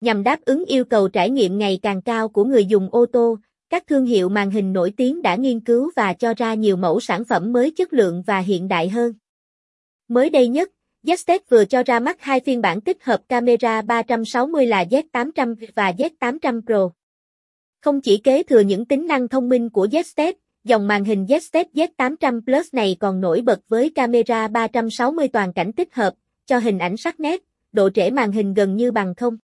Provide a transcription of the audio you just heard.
Nhằm đáp ứng yêu cầu trải nghiệm ngày càng cao của người dùng ô tô, các thương hiệu màn hình nổi tiếng đã nghiên cứu và cho ra nhiều mẫu sản phẩm mới chất lượng và hiện đại hơn. Mới đây nhất, Ztec vừa cho ra mắt hai phiên bản tích hợp camera 360 là Z800 và Z800 Pro. Không chỉ kế thừa những tính năng thông minh của Ztec, dòng màn hình Ztec Z800 Plus này còn nổi bật với camera 360 toàn cảnh tích hợp, cho hình ảnh sắc nét, độ trễ màn hình gần như bằng không.